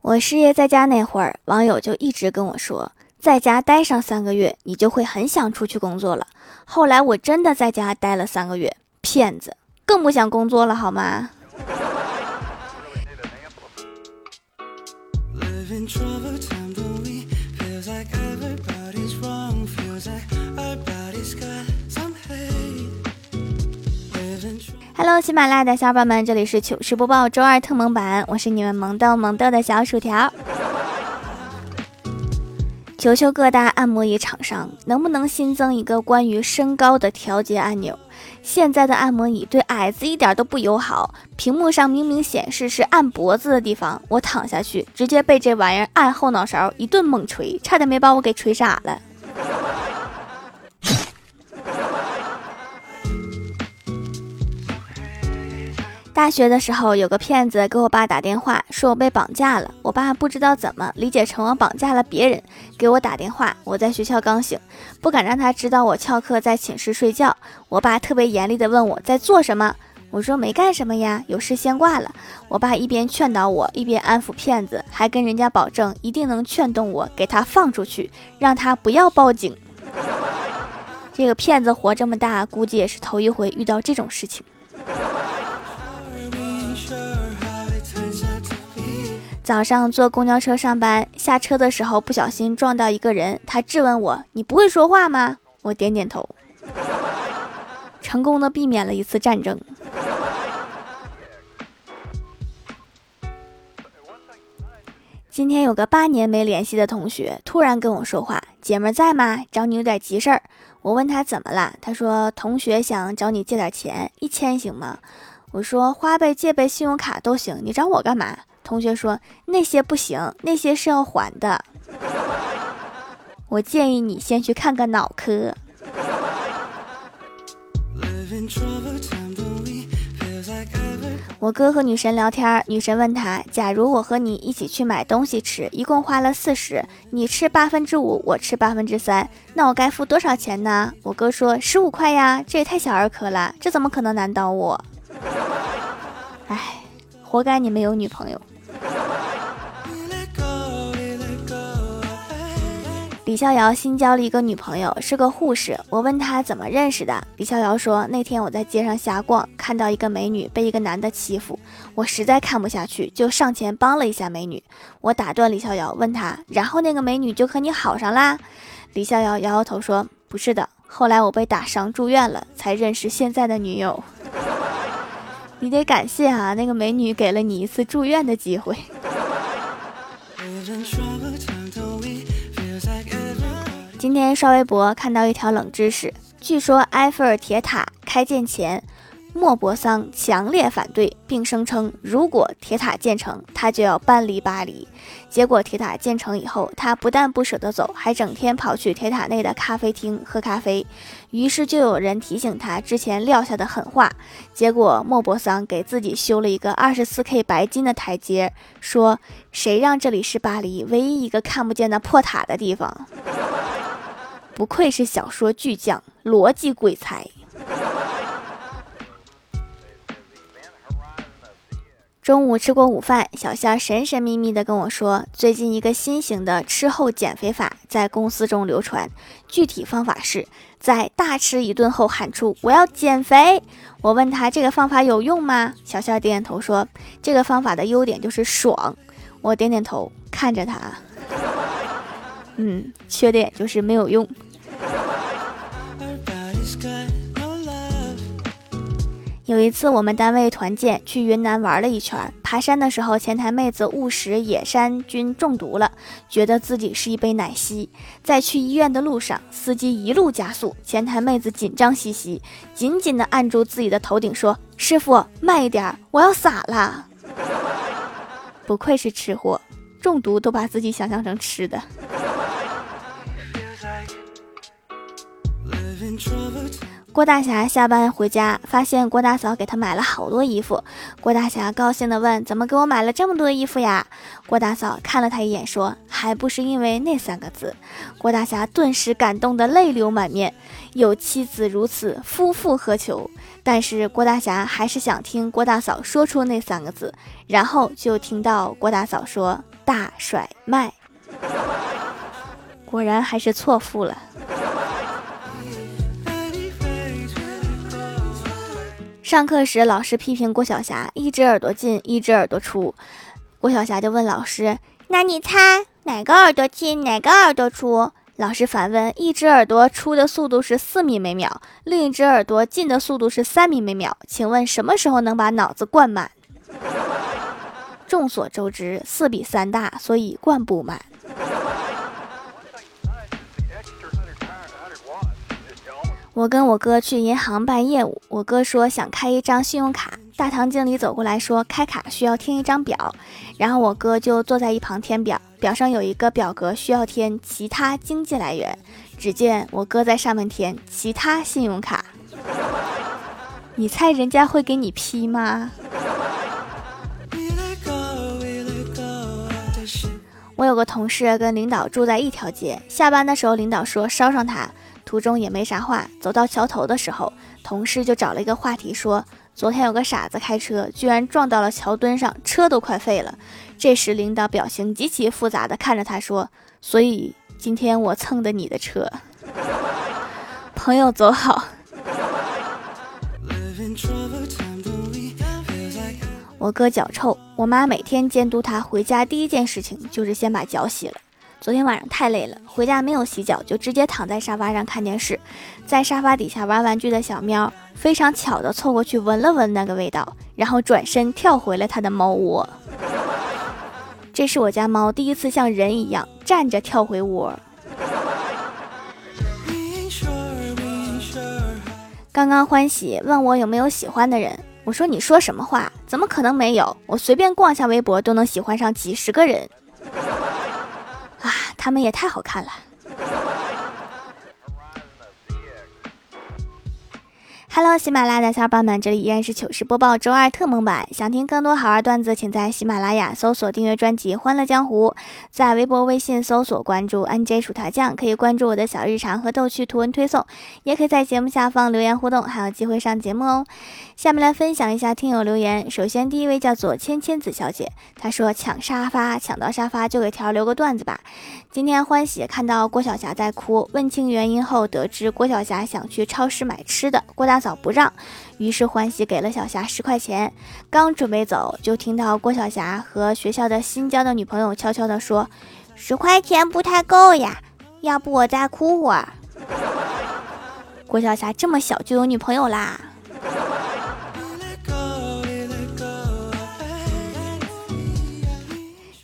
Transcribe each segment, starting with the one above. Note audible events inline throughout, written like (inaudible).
我失业在家那会儿，网友就一直跟我说，在家待上三个月，你就会很想出去工作了。后来我真的在家待了三个月，骗子，更不想工作了，好吗？Hello，喜马拉雅的小伙伴们，这里是糗事播报周二特萌版，我是你们萌豆萌豆的小薯条。求求各大按摩椅厂商，能不能新增一个关于身高的调节按钮？现在的按摩椅对矮子一点都不友好，屏幕上明明显示是按脖子的地方，我躺下去直接被这玩意儿按后脑勺一顿猛捶，差点没把我给捶傻了。大学的时候，有个骗子给我爸打电话，说我被绑架了。我爸不知道怎么理解成我绑架了别人，给我打电话。我在学校刚醒，不敢让他知道我翘课在寝室睡觉。我爸特别严厉地问我在做什么，我说没干什么呀，有事先挂了。我爸一边劝导我，一边安抚骗子，还跟人家保证一定能劝动我给他放出去，让他不要报警。这个骗子活这么大，估计也是头一回遇到这种事情。早上坐公交车上班，下车的时候不小心撞到一个人，他质问我：“你不会说话吗？”我点点头，成功的避免了一次战争。今天有个八年没联系的同学突然跟我说话：“姐们在吗？找你有点急事儿。”我问他怎么了，他说：“同学想找你借点钱，一千行吗？”我说：“花呗、借呗、信用卡都行，你找我干嘛？”同学说那些不行，那些是要还的。(laughs) 我建议你先去看个脑科。我哥和女神聊天，女神问他：假如我和你一起去买东西吃，一共花了四十，你吃八分之五，我吃八分之三，那我该付多少钱呢？我哥说十五块呀，这也太小儿科了，这怎么可能难倒我？(laughs) 哎，活该你没有女朋友。李逍遥新交了一个女朋友，是个护士。我问他怎么认识的，李逍遥说那天我在街上瞎逛，看到一个美女被一个男的欺负，我实在看不下去，就上前帮了一下美女。我打断李逍遥，问他，然后那个美女就和你好上啦？李逍遥摇摇头说不是的，后来我被打伤住院了，才认识现在的女友。(laughs) 你得感谢啊，那个美女给了你一次住院的机会。(laughs) 今天刷微博看到一条冷知识，据说埃菲尔铁塔开建前，莫泊桑强烈反对，并声称如果铁塔建成，他就要搬离巴黎。结果铁塔建成以后，他不但不舍得走，还整天跑去铁塔内的咖啡厅喝咖啡。于是就有人提醒他之前撂下的狠话。结果莫泊桑给自己修了一个二十四 K 白金的台阶，说：“谁让这里是巴黎唯一一个看不见的破塔的地方？” (laughs) 不愧是小说巨匠，逻辑鬼才。中午吃过午饭，小仙儿神神秘秘的跟我说，最近一个新型的吃后减肥法在公司中流传，具体方法是在大吃一顿后喊出“我要减肥”。我问他这个方法有用吗？小仙儿点点头说，这个方法的优点就是爽。我点点头，看着他，嗯，缺点就是没有用。有一次，我们单位团建去云南玩了一圈，爬山的时候，前台妹子误食野山菌中毒了，觉得自己是一杯奶昔。在去医院的路上，司机一路加速，前台妹子紧张兮兮，紧紧地按住自己的头顶，说：“师傅，慢一点，我要洒了。”不愧是吃货，中毒都把自己想象成吃的。郭大侠下班回家，发现郭大嫂给他买了好多衣服。郭大侠高兴地问：“怎么给我买了这么多衣服呀？”郭大嫂看了他一眼，说：“还不是因为那三个字。”郭大侠顿时感动得泪流满面。有妻子如此，夫复何求？但是郭大侠还是想听郭大嫂说出那三个字，然后就听到郭大嫂说：“大甩卖。果然还是错付了。上课时，老师批评郭晓霞一只耳朵进，一只耳朵出。郭晓霞就问老师：“那你猜哪个耳朵进，哪个耳朵出？”老师反问：“一只耳朵出的速度是四米每秒，另一只耳朵进的速度是三米每秒，请问什么时候能把脑子灌满？”众所周知，四比三大，所以灌不满。我跟我哥去银行办业务，我哥说想开一张信用卡，大堂经理走过来说开卡需要填一张表，然后我哥就坐在一旁填表，表上有一个表格需要填其他经济来源，只见我哥在上面填其他信用卡，你猜人家会给你批吗？我有个同事跟领导住在一条街，下班的时候领导说捎上他。途中也没啥话，走到桥头的时候，同事就找了一个话题说：“昨天有个傻子开车，居然撞到了桥墩上，车都快废了。”这时领导表情极其复杂的看着他说：“所以今天我蹭的你的车，(laughs) 朋友走好。”我哥脚臭，我妈每天监督他回家第一件事情就是先把脚洗了。昨天晚上太累了，回家没有洗脚，就直接躺在沙发上看电视。在沙发底下玩玩具的小喵非常巧的凑过去闻了闻那个味道，然后转身跳回了他的猫窝。这是我家猫第一次像人一样站着跳回窝。刚刚欢喜问我有没有喜欢的人，我说你说什么话？怎么可能没有？我随便逛下微博都能喜欢上几十个人。他们也太好看了。Hello，喜马拉雅的小伙伴们，这里依然是糗事播报周二特蒙版。想听更多好玩段子，请在喜马拉雅搜索订阅专辑《欢乐江湖》，在微博、微信搜索关注 NJ 薯条酱，可以关注我的小日常和逗趣图文推送，也可以在节目下方留言互动，还有机会上节目哦。下面来分享一下听友留言。首先，第一位叫做千千子小姐，她说抢沙发，抢到沙发就给条留个段子吧。今天欢喜看到郭晓霞在哭，问清原因后，得知郭晓霞想去超市买吃的，郭大嫂不让，于是欢喜给了小霞十块钱。刚准备走，就听到郭晓霞和学校的新交的女朋友悄悄地说：“十块钱不太够呀，要不我再哭会儿。(laughs) ”郭晓霞这么小就有女朋友啦？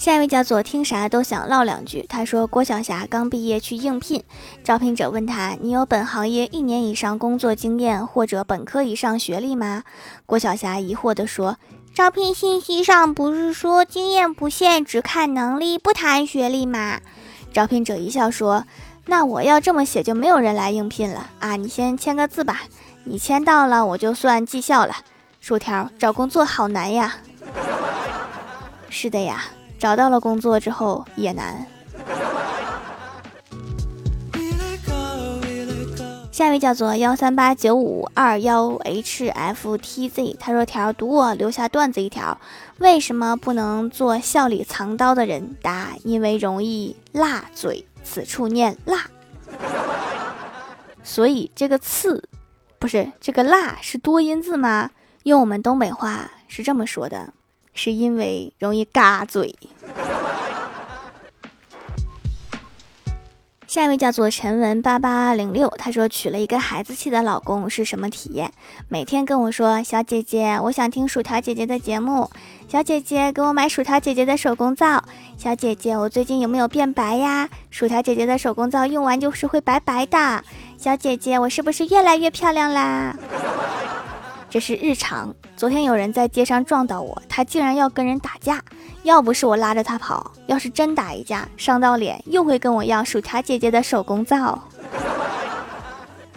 下一位叫做听啥都想唠两句。他说郭晓霞刚毕业去应聘，招聘者问他：“你有本行业一年以上工作经验或者本科以上学历吗？”郭晓霞疑惑地说：“招聘信息上不是说经验不限，只看能力，不谈学历吗？”招聘者一笑说：“那我要这么写，就没有人来应聘了啊！你先签个字吧，你签到了我就算绩效了。”薯条找工作好难呀。(laughs) 是的呀。找到了工作之后也难。下一位叫做幺三八九五二幺 hftz，他说：“条读我留下段子一条，为什么不能做笑里藏刀的人？答：因为容易辣嘴，此处念辣。所以这个刺，不是这个辣是多音字吗？用我们东北话是这么说的。”是因为容易嘎嘴。(laughs) 下一位叫做陈文八八零六，他说娶了一个孩子气的老公是什么体验？每天跟我说：“小姐姐，我想听薯条姐姐的节目。”小姐姐，给我买薯条姐姐的手工皂。小姐姐，我最近有没有变白呀？薯条姐姐的手工皂用完就是会白白的。小姐姐，我是不是越来越漂亮啦？这是日常。昨天有人在街上撞到我，他竟然要跟人打架。要不是我拉着他跑，要是真打一架，伤到脸又会跟我要薯条姐姐的手工皂。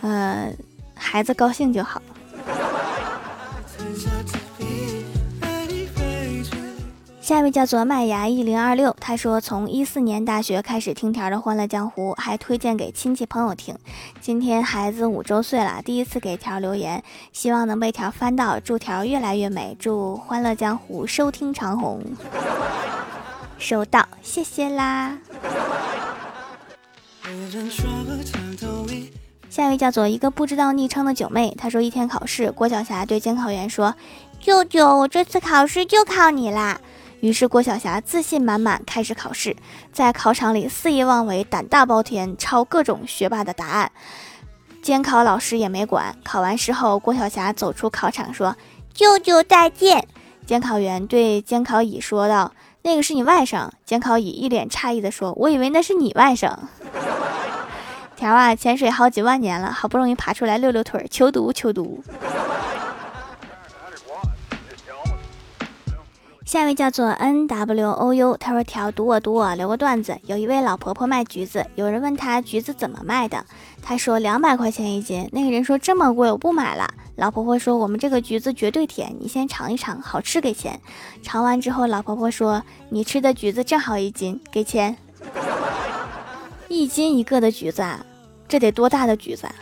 嗯，(laughs) 孩子高兴就好。下一位叫做麦芽一零二六，他说从一四年大学开始听条的《欢乐江湖》，还推荐给亲戚朋友听。今天孩子五周岁了，第一次给条留言，希望能被条翻到，祝条越来越美，祝《欢乐江湖》收听长虹。收到，谢谢啦。下一位叫做一个不知道昵称的九妹，她说一天考试，郭晓霞对监考员说：“舅舅，我这次考试就靠你啦。”于是郭晓霞自信满满开始考试，在考场里肆意妄为，胆大包天，抄各种学霸的答案。监考老师也没管。考完试后，郭晓霞走出考场说：“舅舅再见。”监考员对监考乙说道：“那个是你外甥。”监考乙一脸诧异地说：“我以为那是你外甥。(laughs) ”条啊，潜水好几万年了，好不容易爬出来溜溜腿，求读求读。下一位叫做 N W O U，他说：“条读我读我，留个段子。有一位老婆婆卖橘子，有人问她橘子怎么卖的，她说两百块钱一斤。那个人说这么贵，我不买了。老婆婆说我们这个橘子绝对甜，你先尝一尝，好吃给钱。尝完之后，老婆婆说你吃的橘子正好一斤，给钱。(laughs) 一斤一个的橘子啊。”这得多大的橘子啊！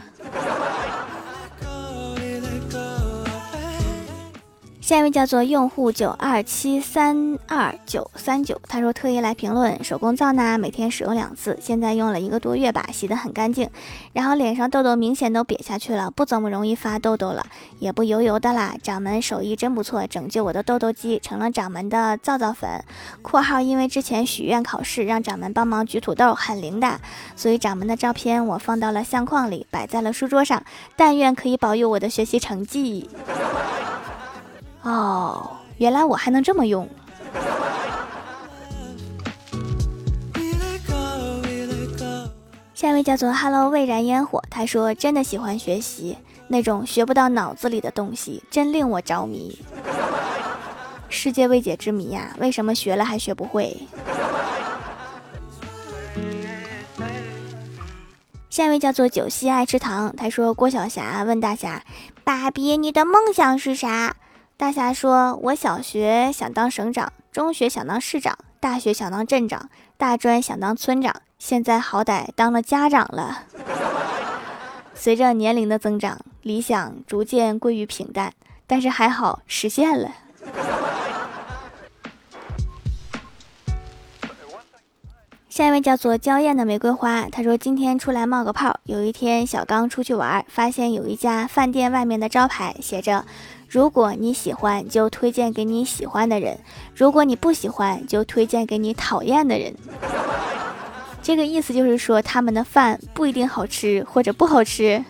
下一位叫做用户九二七三二九三九，他说特意来评论手工皂呢，每天使用两次，现在用了一个多月吧，洗得很干净，然后脸上痘痘明显都瘪下去了，不怎么容易发痘痘了，也不油油的啦。掌门手艺真不错，拯救我的痘痘肌，成了掌门的皂皂粉。括号因为之前许愿考试让掌门帮忙举土豆，很灵的，所以掌门的照片我放到了相框里，摆在了书桌上，但愿可以保佑我的学习成绩。哦，原来我还能这么用。下一位叫做 Hello 未燃烟火，他说真的喜欢学习那种学不到脑子里的东西，真令我着迷。世界未解之谜呀，为什么学了还学不会？下一位叫做九溪爱吃糖，他说郭晓霞问大侠：“爸比，你的梦想是啥？”大侠说：“我小学想当省长，中学想当市长，大学想当镇长，大专想当村长，现在好歹当了家长了。(laughs) 随着年龄的增长，理想逐渐归于平淡，但是还好实现了。”下一位叫做娇艳的玫瑰花，他说：“今天出来冒个泡。有一天，小刚出去玩，发现有一家饭店外面的招牌写着。”如果你喜欢，就推荐给你喜欢的人；如果你不喜欢，就推荐给你讨厌的人。这个意思就是说，他们的饭不一定好吃，或者不好吃。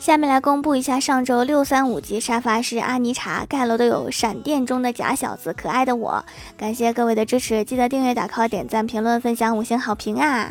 下面来公布一下上周六三五级沙发是阿尼茶盖楼的有闪电中的假小子、可爱的我，感谢各位的支持，记得订阅、打 call、点赞、评论、分享、五星好评啊！